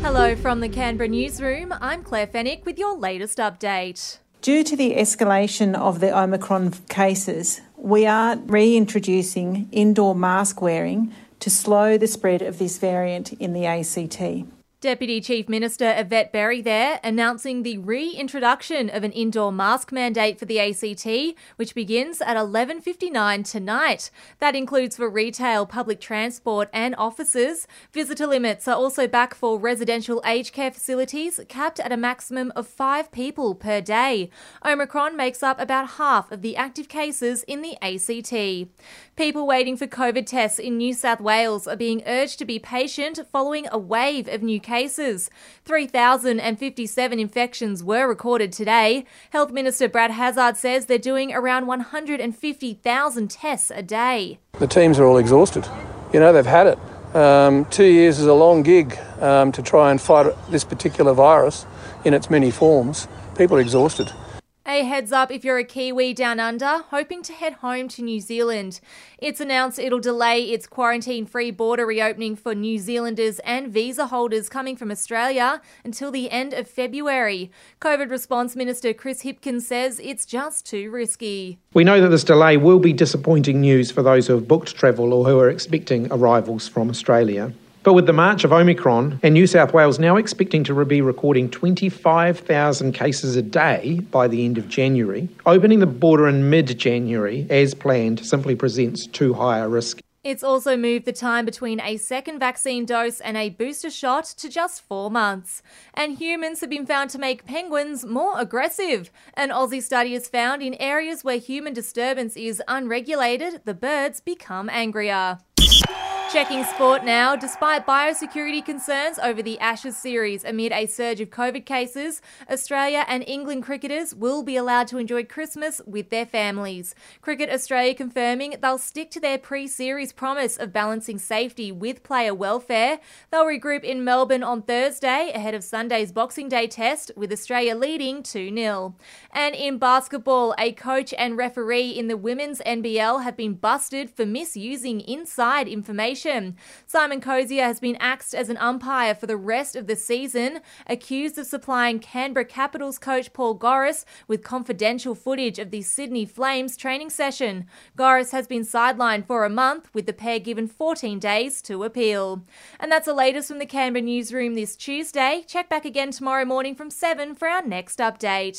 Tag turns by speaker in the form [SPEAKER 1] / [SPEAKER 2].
[SPEAKER 1] Hello from the Canberra newsroom. I'm Claire Fennick with your latest update.
[SPEAKER 2] Due to the escalation of the Omicron cases, we are reintroducing indoor mask wearing to slow the spread of this variant in the ACT.
[SPEAKER 1] Deputy Chief Minister Yvette Berry there announcing the reintroduction of an indoor mask mandate for the ACT, which begins at 11:59 tonight. That includes for retail, public transport, and offices. Visitor limits are also back for residential aged care facilities, capped at a maximum of five people per day. Omicron makes up about half of the active cases in the ACT. People waiting for COVID tests in New South Wales are being urged to be patient following a wave of new cases. 3,057 infections were recorded today. Health Minister Brad Hazzard says they're doing around 150,000 tests a day.
[SPEAKER 3] The teams are all exhausted. You know, they've had it. Um, two years is a long gig um, to try and fight this particular virus in its many forms. People are exhausted.
[SPEAKER 1] A heads up if you're a Kiwi down under, hoping to head home to New Zealand. It's announced it'll delay its quarantine free border reopening for New Zealanders and visa holders coming from Australia until the end of February. COVID response minister Chris Hipkins says it's just too risky.
[SPEAKER 4] We know that this delay will be disappointing news for those who have booked travel or who are expecting arrivals from Australia. But with the march of Omicron and New South Wales now expecting to be recording 25,000 cases a day by the end of January, opening the border in mid January as planned simply presents too high a risk.
[SPEAKER 1] It's also moved the time between a second vaccine dose and a booster shot to just four months. And humans have been found to make penguins more aggressive. An Aussie study has found in areas where human disturbance is unregulated, the birds become angrier. Checking sport now. Despite biosecurity concerns over the Ashes series amid a surge of COVID cases, Australia and England cricketers will be allowed to enjoy Christmas with their families. Cricket Australia confirming they'll stick to their pre series promise of balancing safety with player welfare. They'll regroup in Melbourne on Thursday ahead of Sunday's Boxing Day test, with Australia leading 2 0. And in basketball, a coach and referee in the women's NBL have been busted for misusing inside information Simon Cozier has been axed as an umpire for the rest of the season, accused of supplying Canberra Capitals coach Paul Goriss with confidential footage of the Sydney Flames training session. Goriss has been sidelined for a month, with the pair given 14 days to appeal. And that's the latest from the Canberra newsroom this Tuesday. Check back again tomorrow morning from 7 for our next update.